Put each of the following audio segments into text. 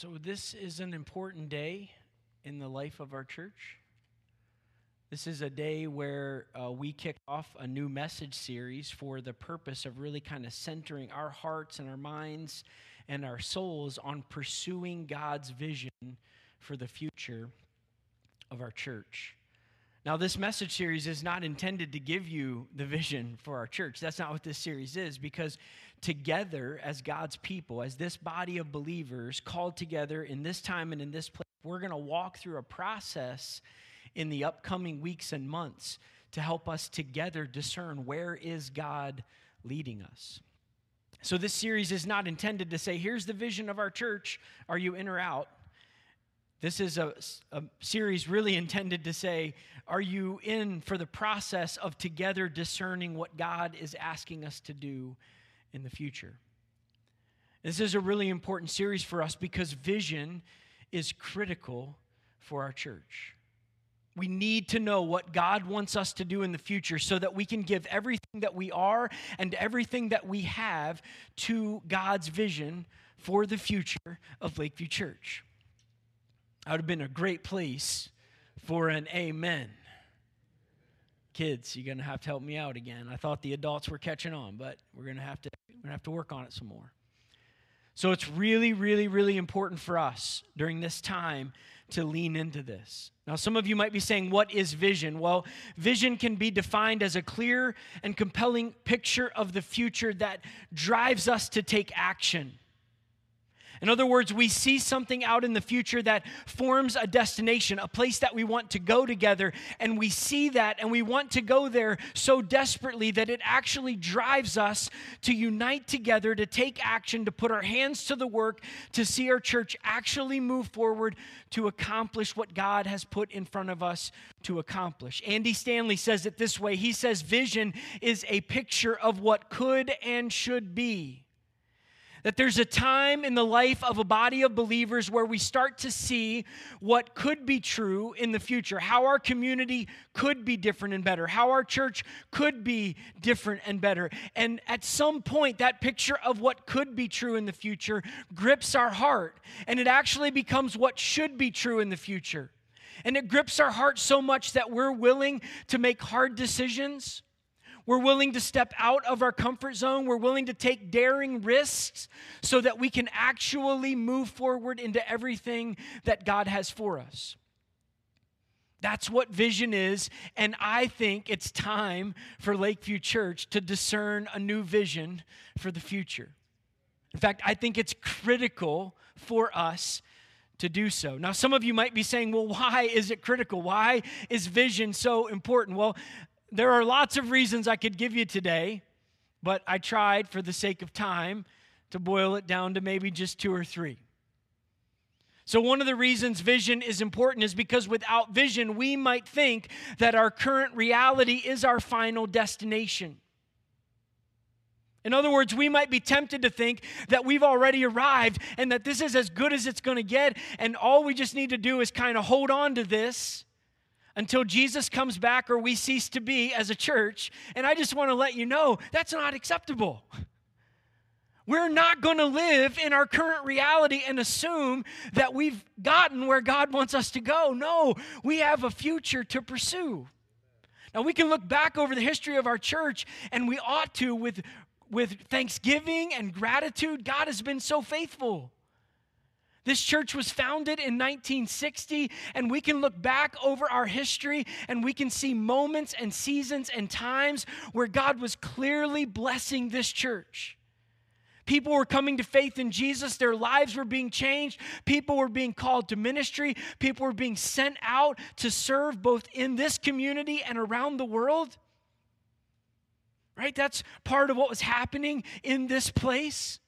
So, this is an important day in the life of our church. This is a day where uh, we kick off a new message series for the purpose of really kind of centering our hearts and our minds and our souls on pursuing God's vision for the future of our church. Now, this message series is not intended to give you the vision for our church. That's not what this series is, because together as God's people, as this body of believers called together in this time and in this place, we're going to walk through a process in the upcoming weeks and months to help us together discern where is God leading us. So, this series is not intended to say, here's the vision of our church. Are you in or out? This is a, a, series really intended to say, Are you in for the process of together discerning what God is asking us to do in the future? This is a really important series for us because vision is critical for our church. We need to know what God wants us to do in the future so that we can give everything that we are and everything that we have to God's vision for the future of Lakeview Church. That would have been a great place for an amen. Kids, you're going to have to help me out again. I thought the adults were catching on, but we're going to have to we're going to have to work on it some more. So it's really really really important for us during this time to lean into this. Now some of you might be saying what is vision? Well, vision can be defined as a clear and compelling picture of the future that drives us to take action. In other words, we see something out in the future that forms a destination, a place that we want to go together, and we see that and we want to go there so desperately that it actually drives us to unite together, to take action, to put our hands to the work, to see our church actually move forward to accomplish what God has put in front of us to accomplish. Andy Stanley says it this way He says, Vision is a picture of what could and should be. That there's a time in the life of a body of believers where we start to see what could be true in the future, how our community could be different and better, how our church could be different and better. And at some point, that picture of what could be true in the future grips our heart, and it actually becomes what should be true in the future. And it grips our heart so much that we're willing to make hard decisions we're willing to step out of our comfort zone. We're willing to take daring risks so that we can actually move forward into everything that God has for us. That's what vision is. And I think it's time for Lakeview Church to discern a new vision for the future. In fact, I think it's critical for us to do so. Now, some of you might be saying, well, why is it critical? Why is vision so important? Well, there are lots of reasons I could give you today, but I tried for the sake of time to boil it down to maybe just two or three. So, one of the reasons vision is important is because without vision, we might think that our current reality is our final destination. In other words, we might be tempted to think that we've already arrived and that this is as good as it's going to get, and all we just need to do is kind of hold on to this until Jesus comes back or we cease to be as a church. And I just want to let you know that's not acceptable. We're not going to live in our current reality and assume that we've gotten where God wants us to go. No, we have a future to pursue. Now, we can look back over the history of our church, and we ought to with, with thanksgiving and gratitude. God has been so faithful. This church was founded in 1960, and we can look back over our history and we can see moments and seasons and times where God was clearly blessing this church. People were coming to faith in Jesus. Their lives were being changed. People were being called to ministry. People were being sent out to serve both in this community and around the world. Right? That's part of what was happening in this place.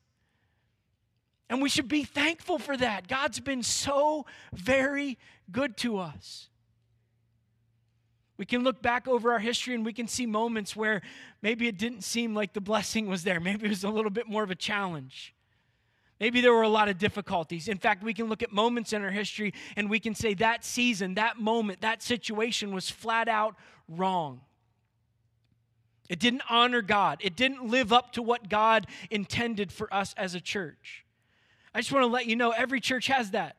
And we should be thankful for that. God's been so very good to us. We can look back over our history and we can see moments where maybe it didn't seem like the blessing was there. Maybe it was a little bit more of a challenge. Maybe there were a lot of difficulties. In fact, we can look at moments in our history and we can say that season, that moment, that situation was flat out wrong. It didn't honor God, it didn't live up to what God intended for us as a church. I just want to let you know every church has that.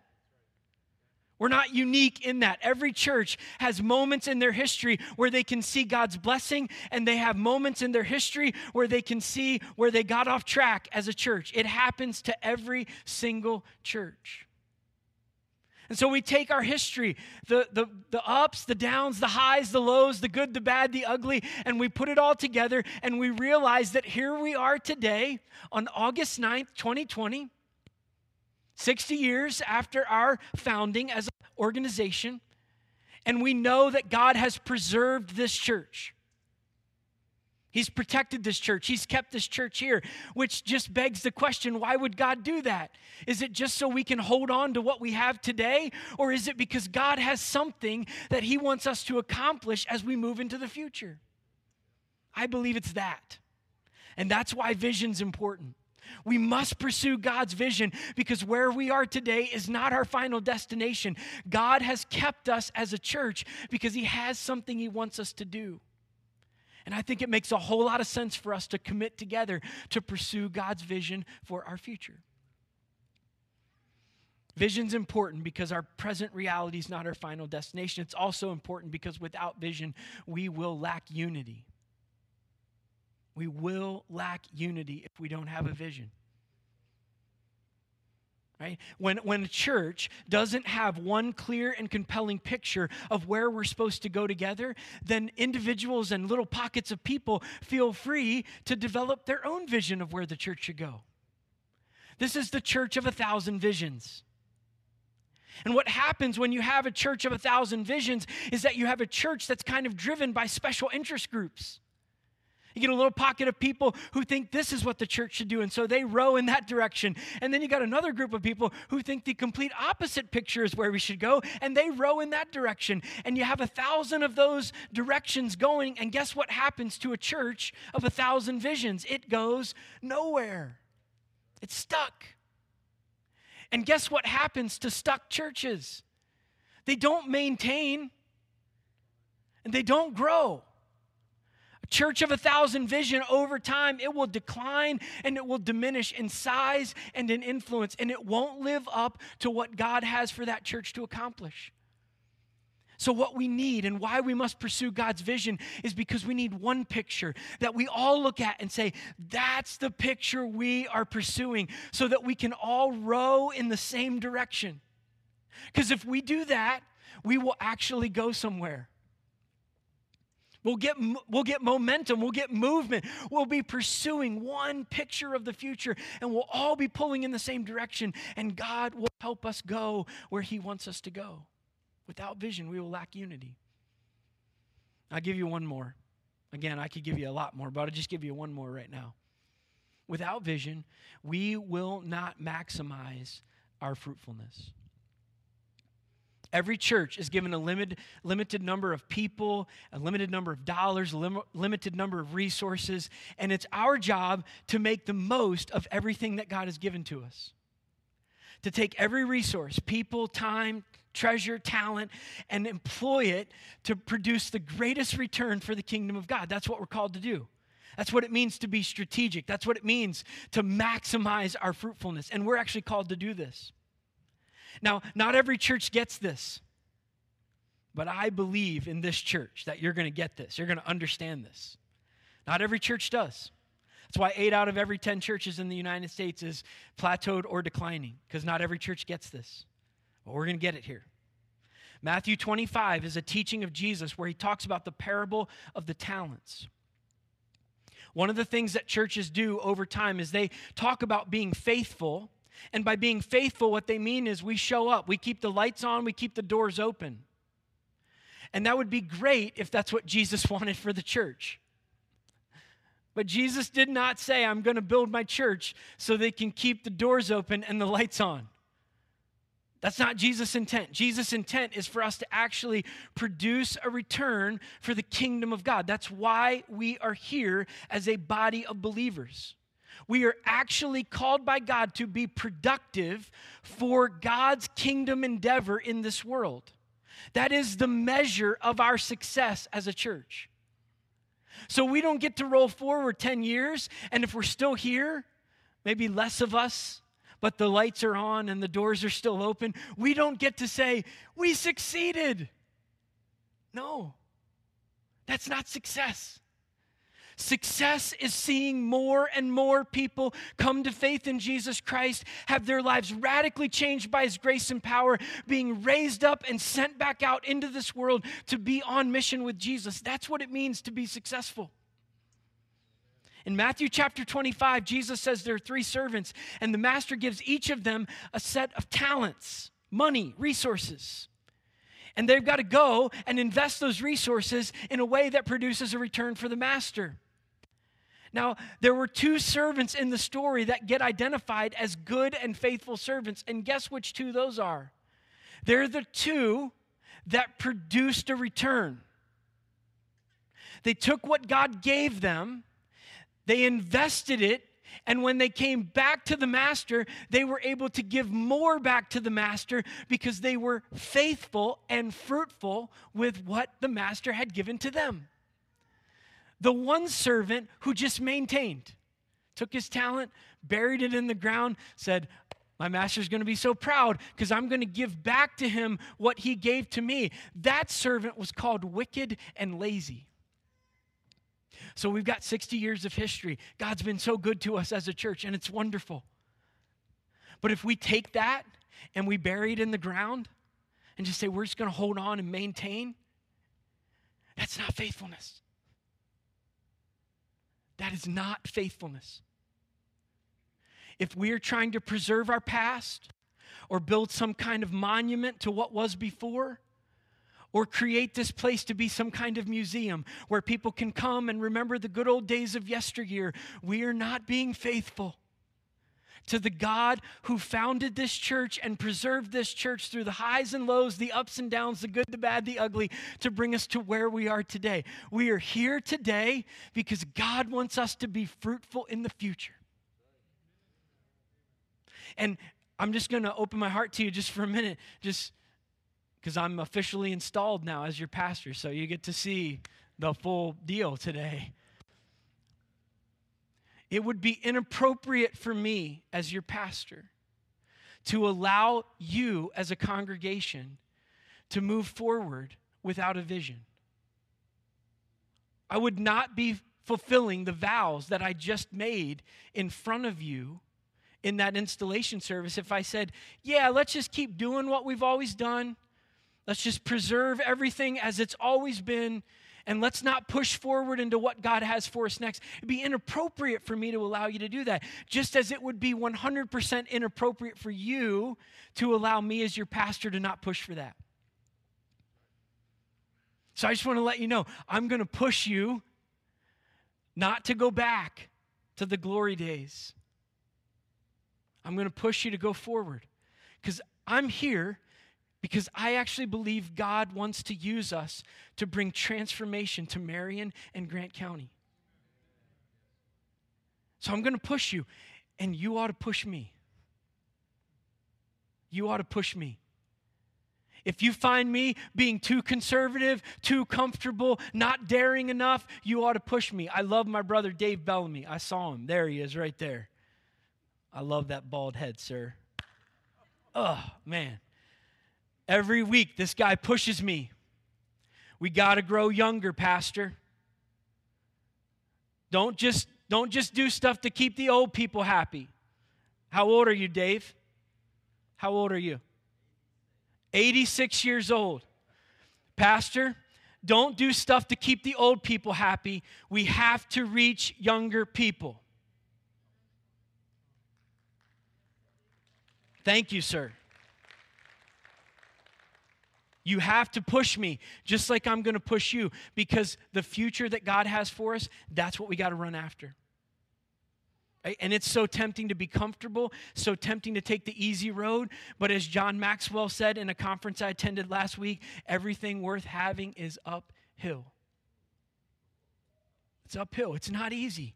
We're not unique in that. Every church has moments in their history where they can see God's blessing, and they have moments in their history where they can see where they got off track as a church. It happens to every single church. And so we take our history, the, the, the ups, the downs, the highs, the lows, the good, the bad, the ugly, and we put it all together and we realize that here we are today on August 9th, 2020, 60 years after our founding as an organization, and we know that God has preserved this church. He's protected this church. He's kept this church here, which just begs the question why would God do that? Is it just so we can hold on to what we have today? Or is it because God has something that He wants us to accomplish as we move into the future? I believe it's that. And that's why vision's important. We must pursue God's vision because where we are today is not our final destination. God has kept us as a church because He has something He wants us to do. And I think it makes a whole lot of sense for us to commit together to pursue God's vision for our future. Vision's important because our present reality is not our final destination. It's also important because without vision, we will lack unity. We will lack unity if we don't have a vision. Right? When, when a church doesn't have one clear and compelling picture of where we're supposed to go together, then individuals and little pockets of people feel free to develop their own vision of where the church should go. This is the church of a thousand visions. And what happens when you have a church of a thousand visions is that you have a church that's kind of driven by special interest groups. You get a little pocket of people who think this is what the church should do, and so they row in that direction. And then you got another group of people who think the complete opposite picture is where we should go, and they row in that direction. And you have a thousand of those directions going, and guess what happens to a church of a thousand visions? It goes nowhere, it's stuck. And guess what happens to stuck churches? They don't maintain and they don't grow church of a thousand vision over time it will decline and it will diminish in size and in influence and it won't live up to what god has for that church to accomplish so, what we need and why we must pursue God's vision is because we need one picture that we all look at and say, that's the picture we are pursuing, so that we can all row in the same direction. Because if we do that, we will actually go somewhere. We'll get, we'll get momentum. We'll get movement. We'll be pursuing one picture of the future, and we'll all be pulling in the same direction. And God will help us go where He wants us to go. Without vision, we will lack unity. I'll give you one more. Again, I could give you a lot more, but I'll just give you one more right now. Without vision, we will not maximize our fruitfulness. Every church is given a limit, limited number of people, a limited number of dollars, a lim- limited number of resources, and it's our job to make the most of everything that God has given to us. To take every resource, people, time, treasure, talent, and employ it to produce the greatest return for the kingdom of God. That's what we're called to do. That's what it means to be strategic. That's what it means to maximize our fruitfulness. And we're actually called to do this. Now, not every church gets this, but I believe in this church that you're going to get this. You're going to understand this. Not every church does. That's why eight out of every 10 churches in the United States is plateaued or declining, because not every church gets this. But we're going to get it here. Matthew 25 is a teaching of Jesus where he talks about the parable of the talents. One of the things that churches do over time is they talk about being faithful and by being faithful, what they mean is we show up, we keep the lights on, we keep the doors open. And that would be great if that's what Jesus wanted for the church. But Jesus did not say, I'm going to build my church so they can keep the doors open and the lights on. That's not Jesus' intent. Jesus' intent is for us to actually produce a return for the kingdom of God. That's why we are here as a body of believers. We are actually called by God to be productive for God's kingdom endeavor in this world. That is the measure of our success as a church. So we don't get to roll forward 10 years, and if we're still here, maybe less of us, but the lights are on and the doors are still open, we don't get to say, We succeeded. No, that's not success. Success is seeing more and more people come to faith in Jesus Christ, have their lives radically changed by His grace and power, being raised up and sent back out into this world to be on mission with Jesus. That's what it means to be successful. In Matthew chapter 25, Jesus says there are three servants, and the master gives each of them a set of talents, money, resources. And they've got to go and invest those resources in a way that produces a return for the master. Now, there were two servants in the story that get identified as good and faithful servants. And guess which two those are? They're the two that produced a return. They took what God gave them, they invested it, and when they came back to the master, they were able to give more back to the master because they were faithful and fruitful with what the master had given to them the one servant who just maintained, took his talent, buried it in the ground, said, my master's going to be so proud because I'm going to give back to him what he gave to me. That servant was called wicked and lazy. So we've got 60 years of history. God's been so good to us as a church, and it's wonderful. But if we take that and we bury it in the ground and just say we're just going to hold on and maintain, that's not faithfulness. That is not faithfulness. If we are trying to preserve our past or build some kind of monument to what was before, or create this place to be some kind of museum where people can come and remember the good old days of yesteryear, we are not being faithful to the God who founded this church and preserved this church through the highs and lows, the ups and downs, the good, the bad, the ugly, to bring us to where we are today. We are here today because God wants us to be fruitful in the future. And I'm just going to open my heart to you just for a minute, just because I'm officially installed now as your pastor, so you get to see the full deal today. It would be inappropriate for me as your pastor to allow you as a congregation to move forward without a vision. I would not be fulfilling the vows that I just made in front of you in that installation service if I said, Yeah, let's just keep doing what we've always done. Let's just preserve everything as it's always been and let's not push forward into what God has for us next. It'd be inappropriate for me to allow you to do that, just as it would be 100% inappropriate for you to allow me as your pastor to not push for that. So I just want to let you know I'm going to push you not to go back to the glory days. I'm going to push you to go forward because I'm here because I actually believe God wants to use us to bring transformation to Marion and Grant County. So I'm going to push you, and you ought to push me. You ought to push me. If you find me being too conservative, too comfortable, not daring enough, you ought to push me. I love my brother Dave Bellamy. I saw him. There he is, right there. I love that bald head, sir. Oh, man. Every week, this guy pushes me. We got to grow younger, Pastor. Don't just, don't just do stuff to keep the old people happy. How old are you, Dave? How old are you? 86 years old. Pastor, don't do stuff to keep the old people happy. We have to reach younger people. Thank you, sir. You have to push me just like I'm going to push you because the future that God has for us, that's what we got to run after. And it's so tempting to be comfortable, so tempting to take the easy road. But as John Maxwell said in a conference I attended last week, everything worth having is uphill. It's uphill, it's not easy.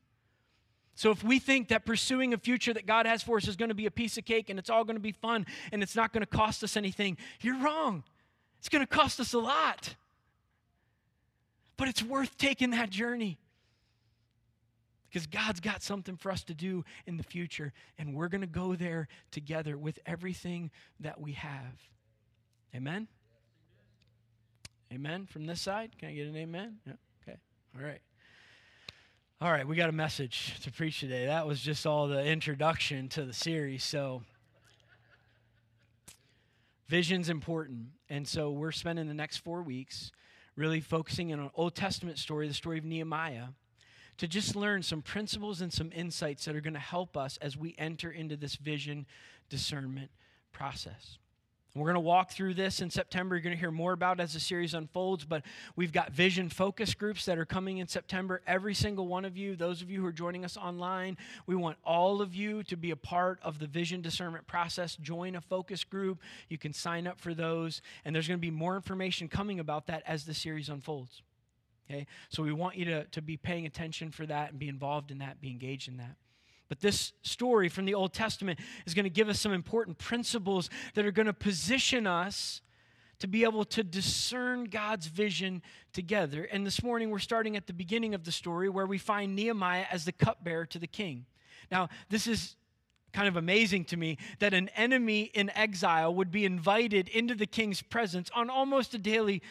So if we think that pursuing a future that God has for us is going to be a piece of cake and it's all going to be fun and it's not going to cost us anything, you're wrong. It's going to cost us a lot. But it's worth taking that journey. because God's got something for us to do in the future, and we're going to go there together with everything that we have. Amen? Amen from this side? Can I get an amen? Yeah. Okay. All right. All right, we got a message to preach today. That was just all the introduction to the series. So, vision's important. And so, we're spending the next four weeks really focusing on an Old Testament story, the story of Nehemiah, to just learn some principles and some insights that are going to help us as we enter into this vision discernment process. We're going to walk through this in September. You're going to hear more about as the series unfolds, but we've got vision focus groups that are coming in September. Every single one of you, those of you who are joining us online, we want all of you to be a part of the vision discernment process. Join a focus group. You can sign up for those, and there's going to be more information coming about that as the series unfolds. Okay? So we want you to, to be paying attention for that and be involved in that, be engaged in that. But this story from the Old Testament is going to give us some important principles that are going to position us to be able to discern God's vision together. And this morning we're starting at the beginning of the story where we find Nehemiah as the cupbearer to the king. Now, this is kind of amazing to me that an enemy in exile would be invited into the king's presence on almost a daily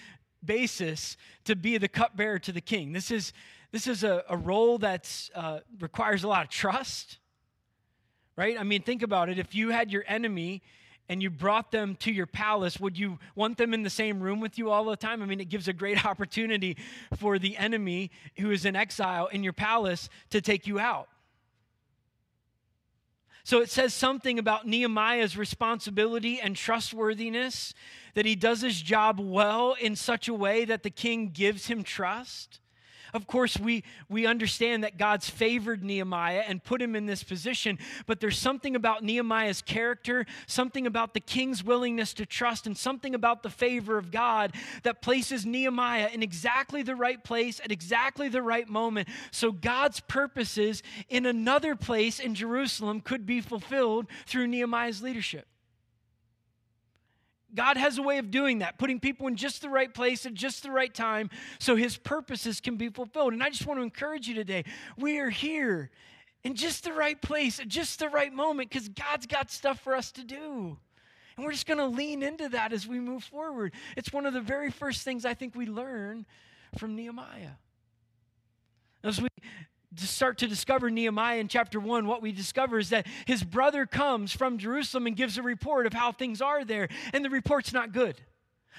basis to be the cupbearer to the king. This is this is a, a role that uh, requires a lot of trust, right? I mean, think about it. If you had your enemy and you brought them to your palace, would you want them in the same room with you all the time? I mean, it gives a great opportunity for the enemy who is in exile in your palace to take you out. So it says something about Nehemiah's responsibility and trustworthiness, that he does his job well in such a way that the king gives him trust. Of course, we, we understand that God's favored Nehemiah and put him in this position, but there's something about Nehemiah's character, something about the king's willingness to trust, and something about the favor of God that places Nehemiah in exactly the right place at exactly the right moment. So God's purposes in another place in Jerusalem could be fulfilled through Nehemiah's leadership. God has a way of doing that, putting people in just the right place at just the right time so his purposes can be fulfilled. And I just want to encourage you today. We are here in just the right place at just the right moment because God's got stuff for us to do. And we're just going to lean into that as we move forward. It's one of the very first things I think we learn from Nehemiah. As we start to discover Nehemiah in chapter 1, what we discover is that his brother comes from Jerusalem and gives a report of how things are there, and the report's not good.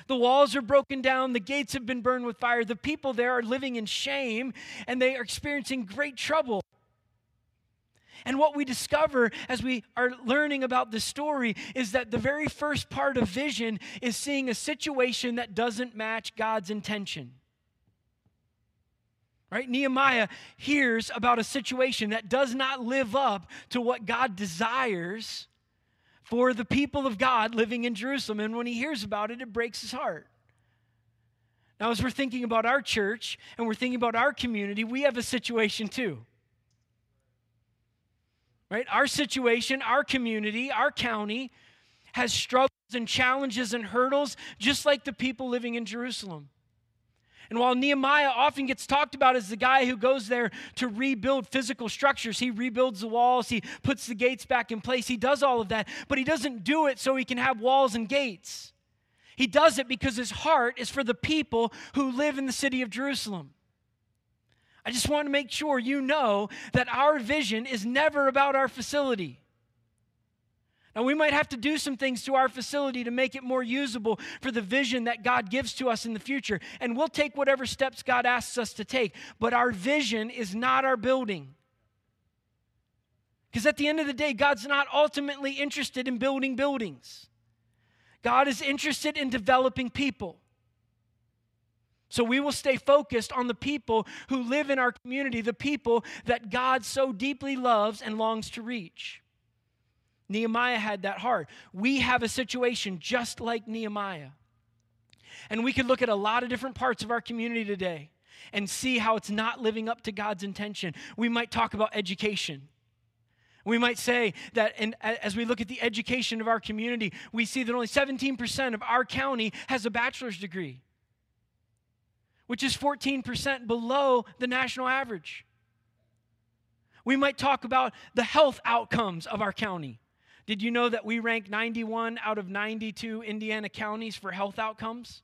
The walls are broken down, the gates have been burned with fire, the people there are living in shame, and they are experiencing great trouble. And what we discover as we are learning about the story is that the very first part of vision is seeing a situation that doesn't match God's intention. Right? Nehemiah hears about a situation that does not live up to what God desires for the people of God living in Jerusalem. And when he hears about it, it breaks his heart. Now, as we're thinking about our church and we're thinking about our community, we have a situation too. Right? Our situation, our community, our county has struggles and challenges and hurdles just like the people living in Jerusalem. And while Nehemiah often gets talked about as the guy who goes there to rebuild physical structures, he rebuilds the walls, he puts the gates back in place, he does all of that, but he doesn't do it so he can have walls and gates. He does it because his heart is for the people who live in the city of Jerusalem. I just want to make sure you know that our vision is never about our facility. And we might have to do some things to our facility to make it more usable for the vision that God gives to us in the future. And we'll take whatever steps God asks us to take. But our vision is not our building. Because at the end of the day, God's not ultimately interested in building buildings, God is interested in developing people. So we will stay focused on the people who live in our community, the people that God so deeply loves and longs to reach. Nehemiah had that heart. We have a situation just like Nehemiah. And we could look at a lot of different parts of our community today and see how it's not living up to God's intention. We might talk about education. We might say that in, as we look at the education of our community, we see that only 17% of our county has a bachelor's degree, which is 14% below the national average. we might talk about the health outcomes of our county. Did you know that we rank 91 out of 92 Indiana counties for health outcomes?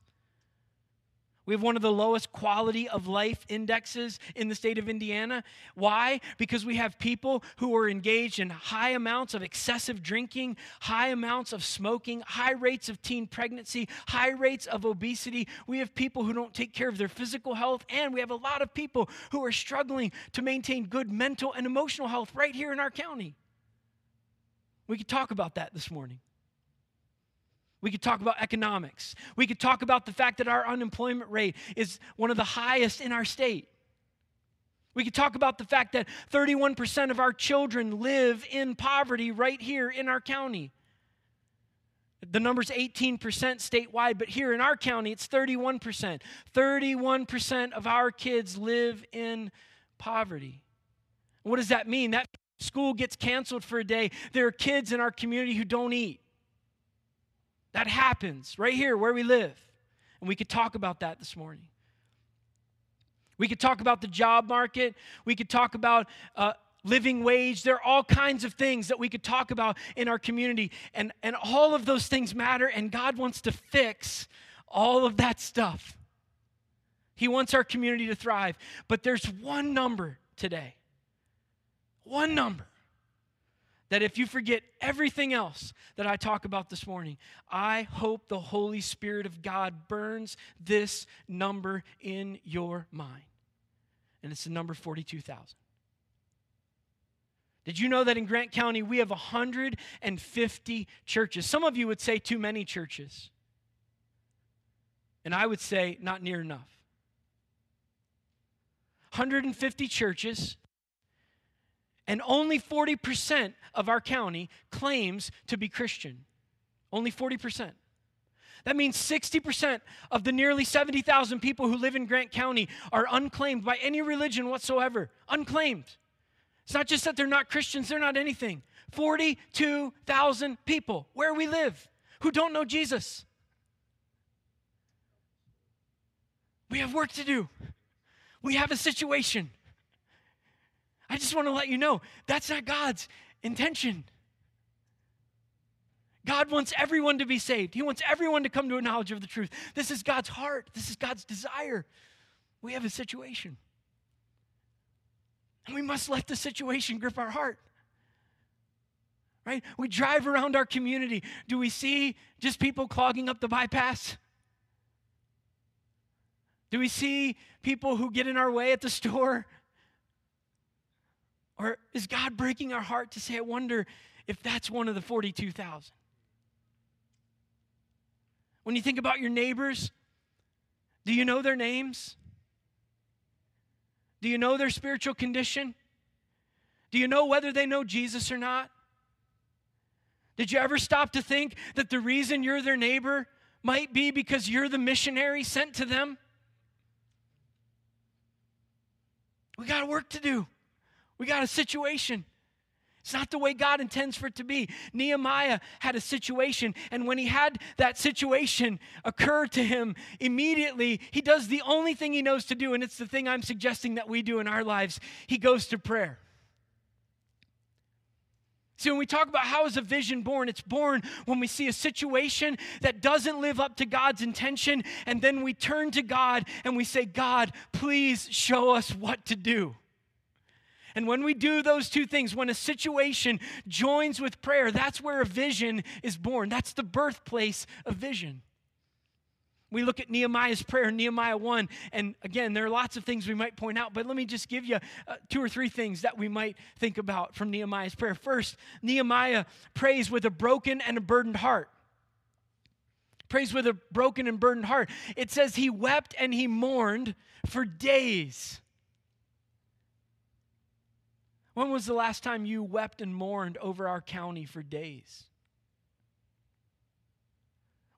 We have one of the lowest quality of life indexes in the state of Indiana. Why? Because we have people who are engaged in high amounts of excessive drinking, high amounts of smoking, high rates of teen pregnancy, high rates of obesity. We have people who don't take care of their physical health, and we have a lot of people who are struggling to maintain good mental and emotional health right here in our county. We could talk about that this morning. We could talk about economics. We could talk about the fact that our unemployment rate is one of the highest in our state. We could talk about the fact that 31% of our children live in poverty right here in our county. The number's 18% statewide, but here in our county, it's 31%. 31% of our kids live in poverty. What does that mean? That school gets canceled for a day. There are kids in our community who don't eat. That happens right here where we live. And we could talk about that this morning. We could talk about the job market. We could talk about uh, living wage. There are all kinds of things that we could talk about in our community. And, and all of those things matter, and God wants to fix all of that stuff. He wants our community to thrive. But there's one number today, one number that if you forget everything else that I talk about this morning, I hope the Holy Spirit of God burns this number in your mind. And it's the number 42,000. Did you know that in Grant County we have 150 churches? Some of you would say too many churches. And I would say not near enough. 150 churches and only 40% of our county claims to be Christian. Only 40%. That means 60% of the nearly 70,000 people who live in Grant County are unclaimed by any religion whatsoever. Unclaimed. It's not just that they're not Christians, they're not anything. 42,000 people where we live who don't know Jesus. We have work to do. We have a situation. I just want to let you know that's not God's intention. God wants everyone to be saved. He wants everyone to come to a knowledge of the truth. This is God's heart. This is God's desire. We have a situation. And we must let the situation grip our heart. Right? We drive around our community. Do we see just people clogging up the bypass? Do we see people who get in our way at the store? Or is God breaking our heart to say, I wonder if that's one of the 42,000? When you think about your neighbors, do you know their names? Do you know their spiritual condition? Do you know whether they know Jesus or not? Did you ever stop to think that the reason you're their neighbor might be because you're the missionary sent to them? We got work to do. We got a situation. It's not the way God intends for it to be. Nehemiah had a situation, and when he had that situation occur to him, immediately he does the only thing he knows to do, and it's the thing I'm suggesting that we do in our lives. He goes to prayer. See, when we talk about how is a vision born, it's born when we see a situation that doesn't live up to God's intention, and then we turn to God and we say, God, please show us what to do. And when we do those two things, when a situation joins with prayer, that's where a vision is born. That's the birthplace of vision. We look at Nehemiah's prayer, Nehemiah 1, and again, there are lots of things we might point out, but let me just give you uh, two or three things that we might think about from Nehemiah's prayer. First, Nehemiah prays with a broken and a burdened heart. Prays with a broken and burdened heart. It says he wept and he mourned for days. When was the last time you wept and mourned over our county for days?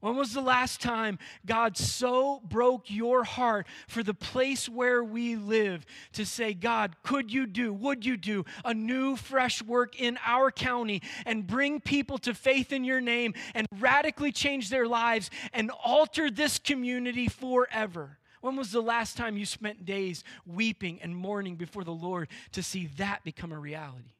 When was the last time God so broke your heart for the place where we live to say, God, could you do, would you do a new, fresh work in our county and bring people to faith in your name and radically change their lives and alter this community forever? When was the last time you spent days weeping and mourning before the Lord to see that become a reality?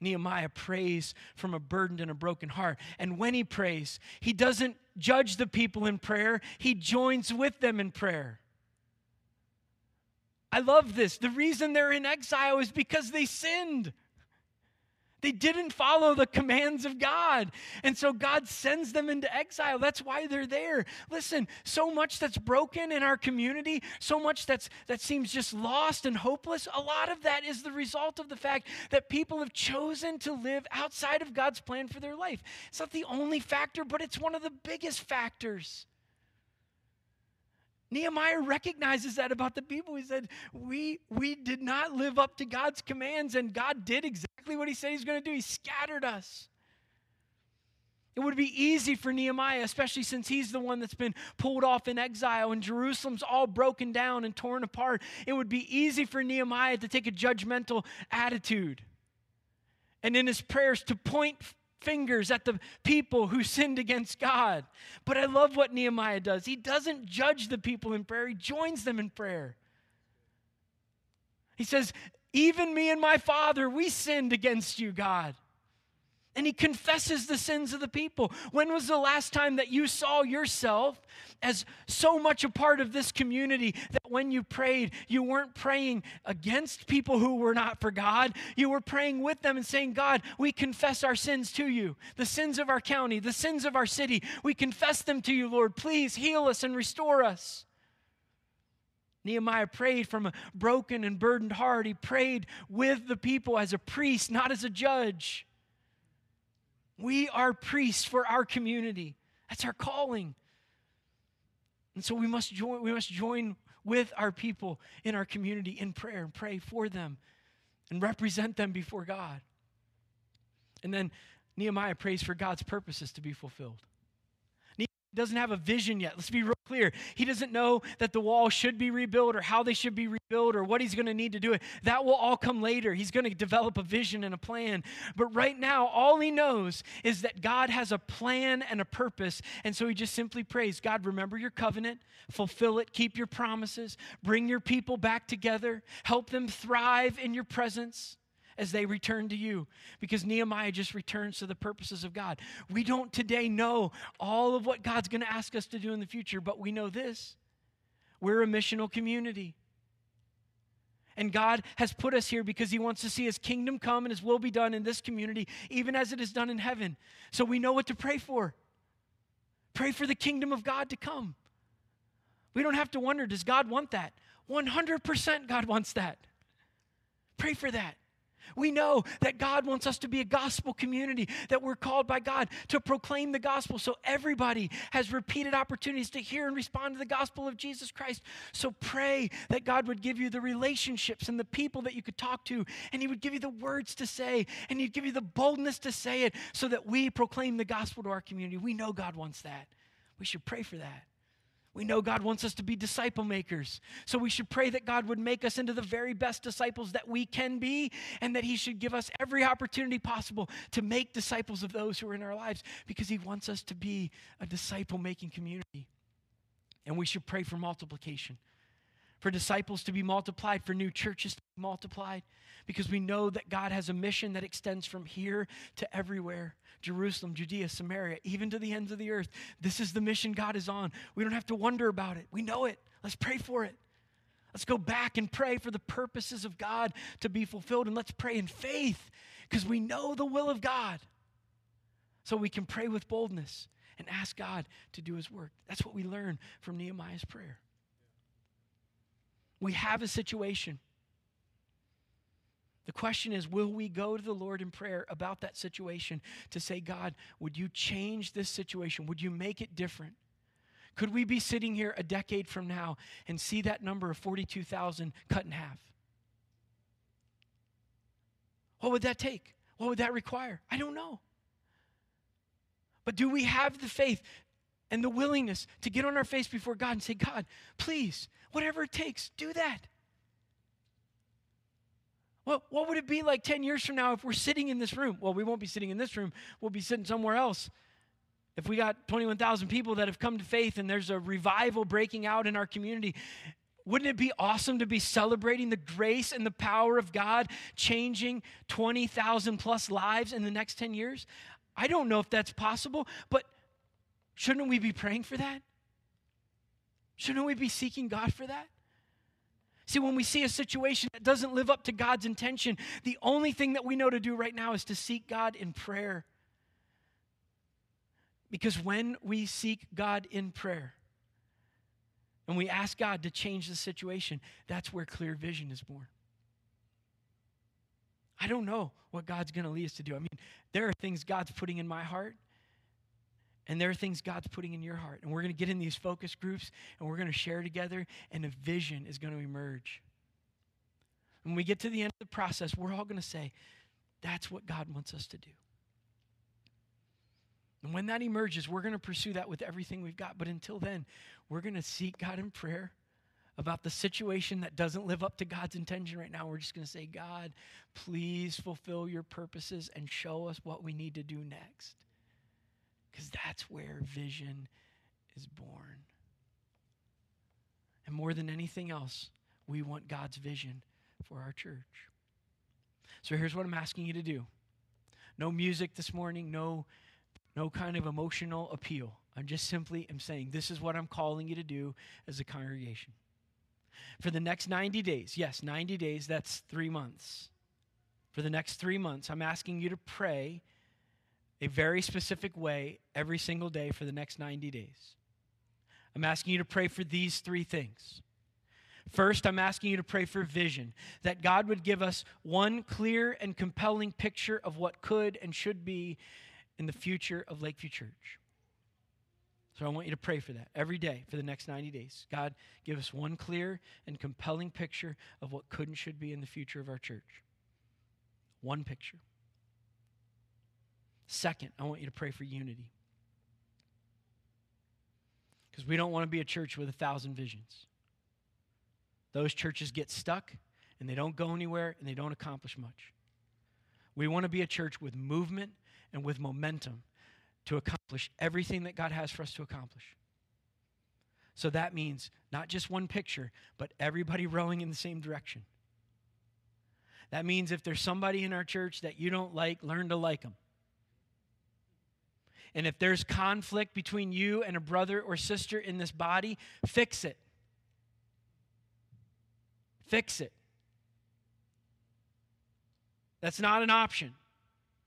Nehemiah prays from a burdened and a broken heart. And when he prays, he doesn't judge the people in prayer, he joins with them in prayer. I love this. The reason they're in exile is because they sinned. They didn't follow the commands of God. And so God sends them into exile. That's why they're there. Listen, so much that's broken in our community, so much that's that seems just lost and hopeless, a lot of that is the result of the fact that people have chosen to live outside of God's plan for their life. It's not the only factor, but it's one of the biggest factors. Nehemiah recognizes that about the people. He said, we, we did not live up to God's commands, and God did exactly what He said He's going to do. He scattered us. It would be easy for Nehemiah, especially since he's the one that's been pulled off in exile and Jerusalem's all broken down and torn apart. It would be easy for Nehemiah to take a judgmental attitude and in his prayers to point fingers at the people who sinned against God. But I love what Nehemiah does. He doesn't judge the people in prayer, he joins them in prayer. He says, Even me and my father, we sinned against you, God and he confesses the sins of the people. When was the last time that you saw yourself as so much a part of this community that when you prayed, you weren't praying against people who were not for God? You were praying with them and saying, God, we confess our sins to you, the sins of our county, the sins of our city. We confess them to you, Lord. Please heal us and restore us. Nehemiah prayed from a broken and burdened heart. He prayed with the people as a priest, not as a judge. We are priests for our community. That's our calling. And so we must join, we must join with our people in our community in prayer and pray for them and represent them before God. And then Nehemiah prays for God's purposes to be fulfilled doesn't have a vision yet. Let's be real clear. He doesn't know that the wall should be rebuilt or how they should be rebuilt or what he's going to need to do it. That will all come later. He's going to develop a vision and a plan. But right now, all he knows is that God has a plan and a purpose. And so he just simply prays God, remember your covenant, fulfill it, keep your promises, bring your people back together, help them thrive in your presence as they return to you because Nehemiah just returns to the purposes of God. We don't today know all of what God's going to ask us to do in the future, but we know this we're a missional community. And God has put us here because He wants to see His kingdom come and His will be done in this community, even as it is done in heaven. So we know what to pray for. Pray for the kingdom of God to come. We don't have to wonder, does God want that? 100% God wants that. Pray for that. We know that God wants us to be a gospel community, that we're called by God to proclaim the gospel. So everybody has repeated opportunities to hear and respond to the gospel of Jesus Christ. So pray that God would give you the relationships and the people that you could talk to, and He would give you the words to say, and He'd give you the boldness to say it so that we proclaim the gospel to our community. We know God wants that. We should pray for that. We know God wants us to be disciple makers. So we should pray that God would make us into the very best disciples that we can be and that He should give us every opportunity possible to make disciples of those who are in our lives because He wants us to be a disciple making community. And we should pray for multiplication, for disciples to be multiplied, for new churches to be multiplied, because we know that God has a mission that extends from here to everywhere. Jerusalem, Judea, Samaria, even to the ends of the earth. This is the mission God is on. We don't have to wonder about it. We know it. Let's pray for it. Let's go back and pray for the purposes of God to be fulfilled. And let's pray in faith because we know the will of God. So we can pray with boldness and ask God to do his work. That's what we learn from Nehemiah's prayer. We have a situation. The question is will we go to the Lord in prayer about that situation to say, God, would you change this situation? Would you make it different? Could we be sitting here a decade from now and see that number of 42,000 cut in half? What would that take? What would that require? I don't know. But do we have the faith and the willingness to get on our face before God and say, God, please, whatever it takes, do that. Well, what would it be like 10 years from now if we're sitting in this room? Well, we won't be sitting in this room, we'll be sitting somewhere else. if we got 21,000 people that have come to faith and there's a revival breaking out in our community, wouldn't it be awesome to be celebrating the grace and the power of God changing 20,000 plus lives in the next 10 years? I don't know if that's possible, but shouldn't we be praying for that? Shouldn't we be seeking God for that? See, when we see a situation that doesn't live up to God's intention, the only thing that we know to do right now is to seek God in prayer. Because when we seek God in prayer and we ask God to change the situation, that's where clear vision is born. I don't know what God's going to lead us to do. I mean, there are things God's putting in my heart, and there are things God's putting in your heart. And we're going to get in these focus groups and we're going to share together, and a vision is going to emerge. When we get to the end of the process, we're all going to say, That's what God wants us to do. And when that emerges, we're going to pursue that with everything we've got. But until then, we're going to seek God in prayer about the situation that doesn't live up to God's intention right now. We're just going to say, God, please fulfill your purposes and show us what we need to do next. Because that's where vision is born. And more than anything else, we want God's vision for our church. So here's what I'm asking you to do no music this morning, no no kind of emotional appeal. I'm just simply am saying, this is what I'm calling you to do as a congregation. For the next 90 days, yes, 90 days, that's three months. For the next three months, I'm asking you to pray a very specific way every single day for the next 90 days. I'm asking you to pray for these three things. First, I'm asking you to pray for vision, that God would give us one clear and compelling picture of what could and should be in the future of Lakeview Church. So I want you to pray for that every day for the next 90 days. God, give us one clear and compelling picture of what could and should be in the future of our church. One picture. Second, I want you to pray for unity. Because we don't want to be a church with a thousand visions. Those churches get stuck and they don't go anywhere and they don't accomplish much. We want to be a church with movement and with momentum to accomplish everything that God has for us to accomplish. So that means not just one picture, but everybody rowing in the same direction. That means if there's somebody in our church that you don't like, learn to like them. And if there's conflict between you and a brother or sister in this body, fix it. Fix it. That's not an option.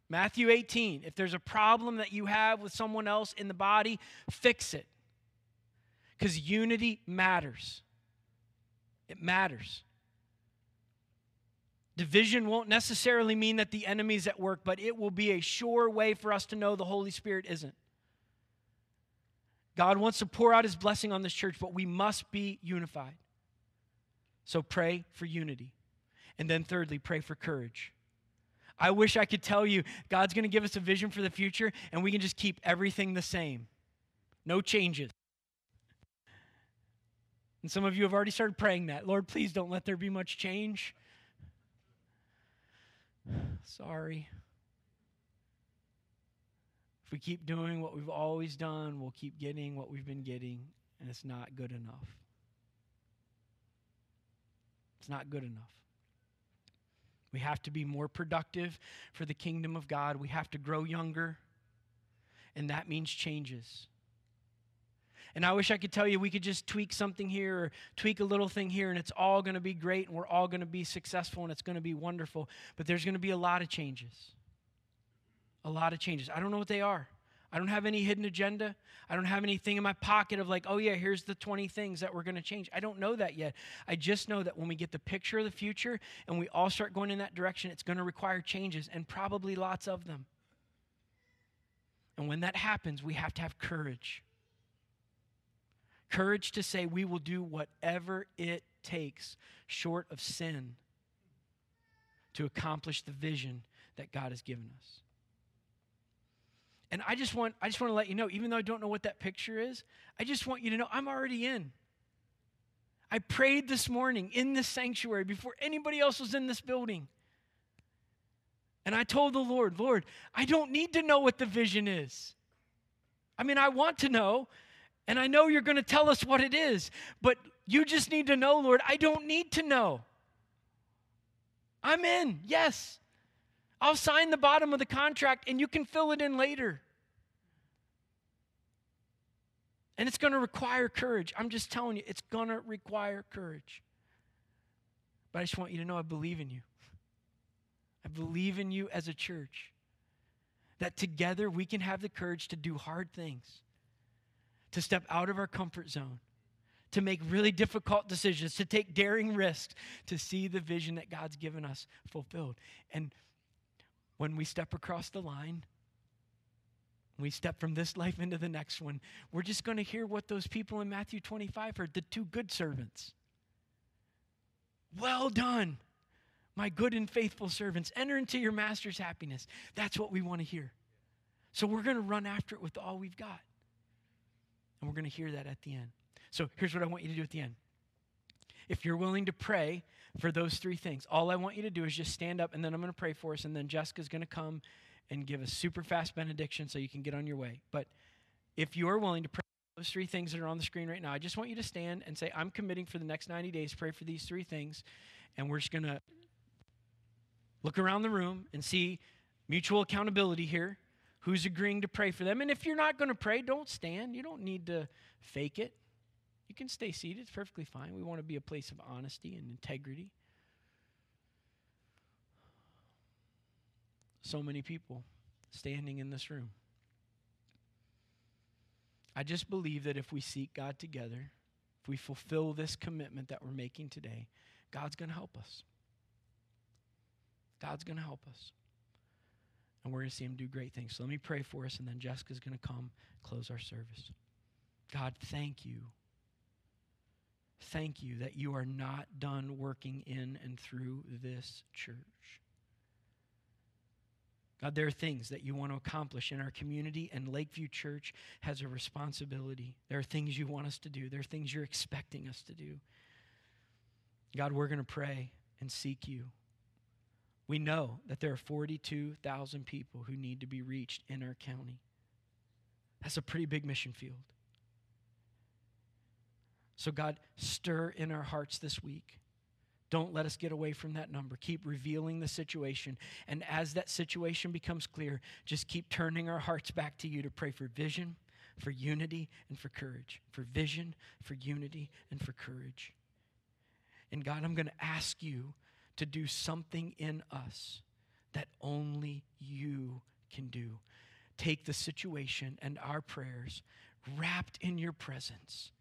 Matthew 18, if there's a problem that you have with someone else in the body, fix it. Because unity matters. It matters. Division won't necessarily mean that the enemy's at work, but it will be a sure way for us to know the Holy Spirit isn't. God wants to pour out his blessing on this church, but we must be unified. So pray for unity. And then, thirdly, pray for courage. I wish I could tell you God's going to give us a vision for the future and we can just keep everything the same. No changes. And some of you have already started praying that. Lord, please don't let there be much change. Sorry. If we keep doing what we've always done, we'll keep getting what we've been getting, and it's not good enough. It's not good enough. We have to be more productive for the kingdom of God. We have to grow younger, and that means changes. And I wish I could tell you we could just tweak something here or tweak a little thing here, and it's all going to be great, and we're all going to be successful, and it's going to be wonderful. But there's going to be a lot of changes. A lot of changes. I don't know what they are. I don't have any hidden agenda. I don't have anything in my pocket of like, oh, yeah, here's the 20 things that we're going to change. I don't know that yet. I just know that when we get the picture of the future and we all start going in that direction, it's going to require changes and probably lots of them. And when that happens, we have to have courage. Courage to say we will do whatever it takes, short of sin, to accomplish the vision that God has given us. And I just want I just want to let you know, even though I don't know what that picture is, I just want you to know I'm already in. I prayed this morning in this sanctuary before anybody else was in this building. And I told the Lord, Lord, I don't need to know what the vision is. I mean, I want to know, and I know you're going to tell us what it is, but you just need to know, Lord, I don't need to know. I'm in, yes. I'll sign the bottom of the contract and you can fill it in later. And it's going to require courage. I'm just telling you, it's going to require courage. But I just want you to know I believe in you. I believe in you as a church. That together we can have the courage to do hard things, to step out of our comfort zone, to make really difficult decisions, to take daring risks, to see the vision that God's given us fulfilled. And when we step across the line, we step from this life into the next one, we're just going to hear what those people in Matthew 25 heard the two good servants. Well done, my good and faithful servants. Enter into your master's happiness. That's what we want to hear. So we're going to run after it with all we've got. And we're going to hear that at the end. So here's what I want you to do at the end. If you're willing to pray for those three things, all I want you to do is just stand up and then I'm going to pray for us, and then Jessica's going to come and give a super fast benediction so you can get on your way. But if you are willing to pray those three things that are on the screen right now, I just want you to stand and say, I'm committing for the next 90 days, pray for these three things. And we're just going to look around the room and see mutual accountability here. Who's agreeing to pray for them? And if you're not going to pray, don't stand. You don't need to fake it. You can stay seated. It's perfectly fine. We want to be a place of honesty and integrity. so many people standing in this room. I just believe that if we seek God together, if we fulfill this commitment that we're making today, God's going to help us. God's going to help us. And we're going to see him do great things. So let me pray for us, and then Jessica's going to come close our service. God, thank you. Thank you that you are not done working in and through this church. God, there are things that you want to accomplish in our community, and Lakeview Church has a responsibility. There are things you want us to do, there are things you're expecting us to do. God, we're going to pray and seek you. We know that there are 42,000 people who need to be reached in our county. That's a pretty big mission field. So, God, stir in our hearts this week. Don't let us get away from that number. Keep revealing the situation. And as that situation becomes clear, just keep turning our hearts back to you to pray for vision, for unity, and for courage. For vision, for unity, and for courage. And God, I'm going to ask you to do something in us that only you can do. Take the situation and our prayers wrapped in your presence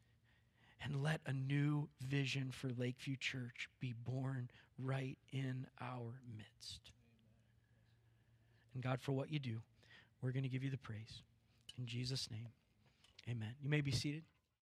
and let a new vision for Lakeview Church be born right in our midst. And God, for what you do, we're going to give you the praise. In Jesus' name, amen. You may be seated.